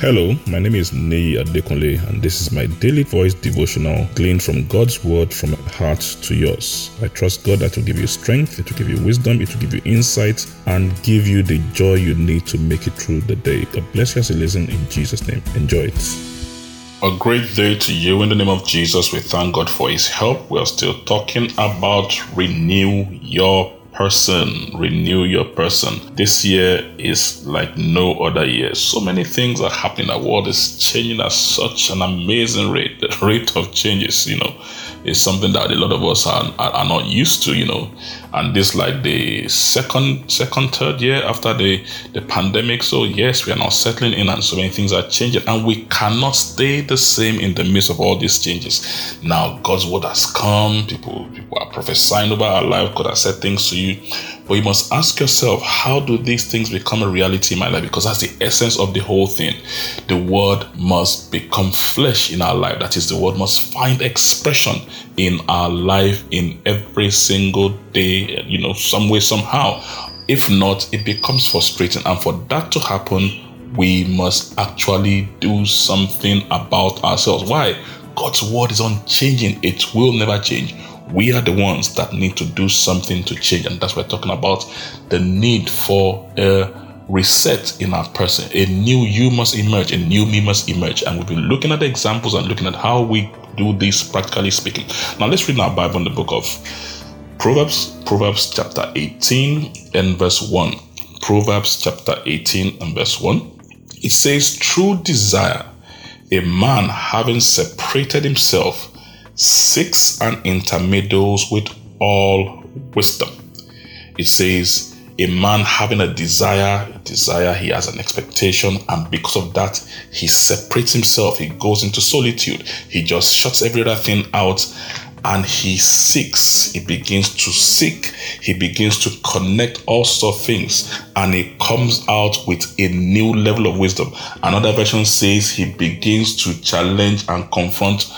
Hello, my name is Nei Adekunle, and this is my daily voice devotional gleaned from God's word from my heart to yours. I trust God that will give you strength, it will give you wisdom, it will give you insight, and give you the joy you need to make it through the day. God bless you as you listen in Jesus' name. Enjoy it. A great day to you in the name of Jesus. We thank God for His help. We are still talking about renew your person, renew your person. This year is like no other year. So many things are happening. The world is changing at such an amazing rate. The rate of changes, you know, is something that a lot of us are, are, are not used to, you know. And this like the second, second, third year after the, the pandemic. So yes, we are now settling in and so many things are changing and we cannot stay the same in the midst of all these changes. Now God's word has come. People, people are prophesying over our life. God has said things to you but you must ask yourself, how do these things become a reality in my life? Because that's the essence of the whole thing. The word must become flesh in our life. That is, the word must find expression in our life in every single day, you know, some way, somehow. If not, it becomes frustrating. And for that to happen, we must actually do something about ourselves. Why? God's word is unchanging, it will never change we are the ones that need to do something to change. And that's why we're talking about the need for a reset in our person. A new you must emerge, a new me must emerge. And we've been looking at the examples and looking at how we do this practically speaking. Now let's read our Bible in the book of Proverbs, Proverbs chapter 18 and verse 1. Proverbs chapter 18 and verse 1. It says, True desire, a man having separated himself seeks and intermeddles with all wisdom. It says, a man having a desire, desire, he has an expectation, and because of that, he separates himself. He goes into solitude. He just shuts every other thing out and he seeks. He begins to seek. He begins to connect all sorts of things, and he comes out with a new level of wisdom. Another version says he begins to challenge and confront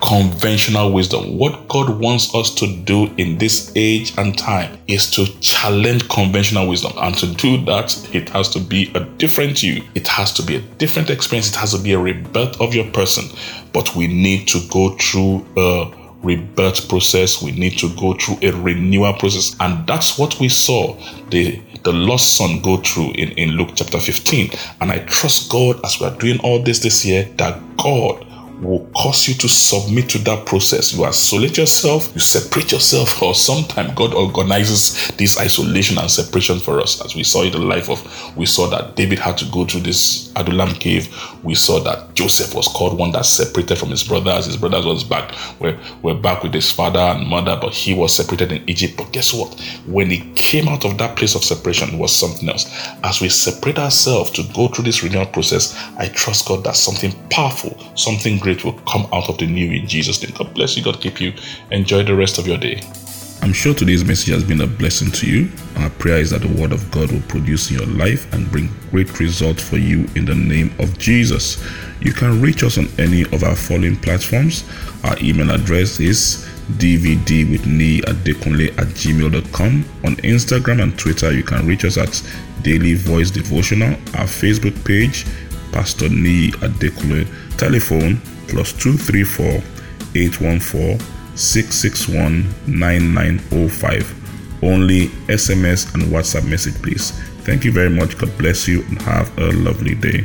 conventional wisdom. What God wants us to do in this age and time is to challenge conventional wisdom. And to do that, it has to be a different you. It has to be a different experience. It has to be a rebirth of your person. But we need to go through a rebirth process. We need to go through a renewal process. And that's what we saw the, the lost son go through in, in Luke chapter 15. And I trust God as we are doing all this this year that God will cause you to submit to that process. You isolate yourself, you separate yourself, or sometimes God organizes this isolation and separation for us. As we saw in the life of, we saw that David had to go through this Adullam cave. We saw that Joseph was called one that separated from his brothers. His brothers was back, were, were back with his father and mother, but he was separated in Egypt. But guess what? When he came out of that place of separation, was something else. As we separate ourselves to go through this renewal process, I trust God that something powerful, something great will come out of the new in Jesus' name. God bless you. God keep you. Enjoy the rest of your day. I'm sure today's message has been a blessing to you. Our prayer is that the Word of God will produce in your life and bring great results for you in the name of Jesus. You can reach us on any of our following platforms. Our email address is dvd with at dekunle at gmail.com. On Instagram and Twitter, you can reach us at Daily Voice Devotional. Our Facebook page, Pastor Nee Adekunle. Telephone plus 234 814 661 9905. Only SMS and WhatsApp message, please. Thank you very much. God bless you and have a lovely day.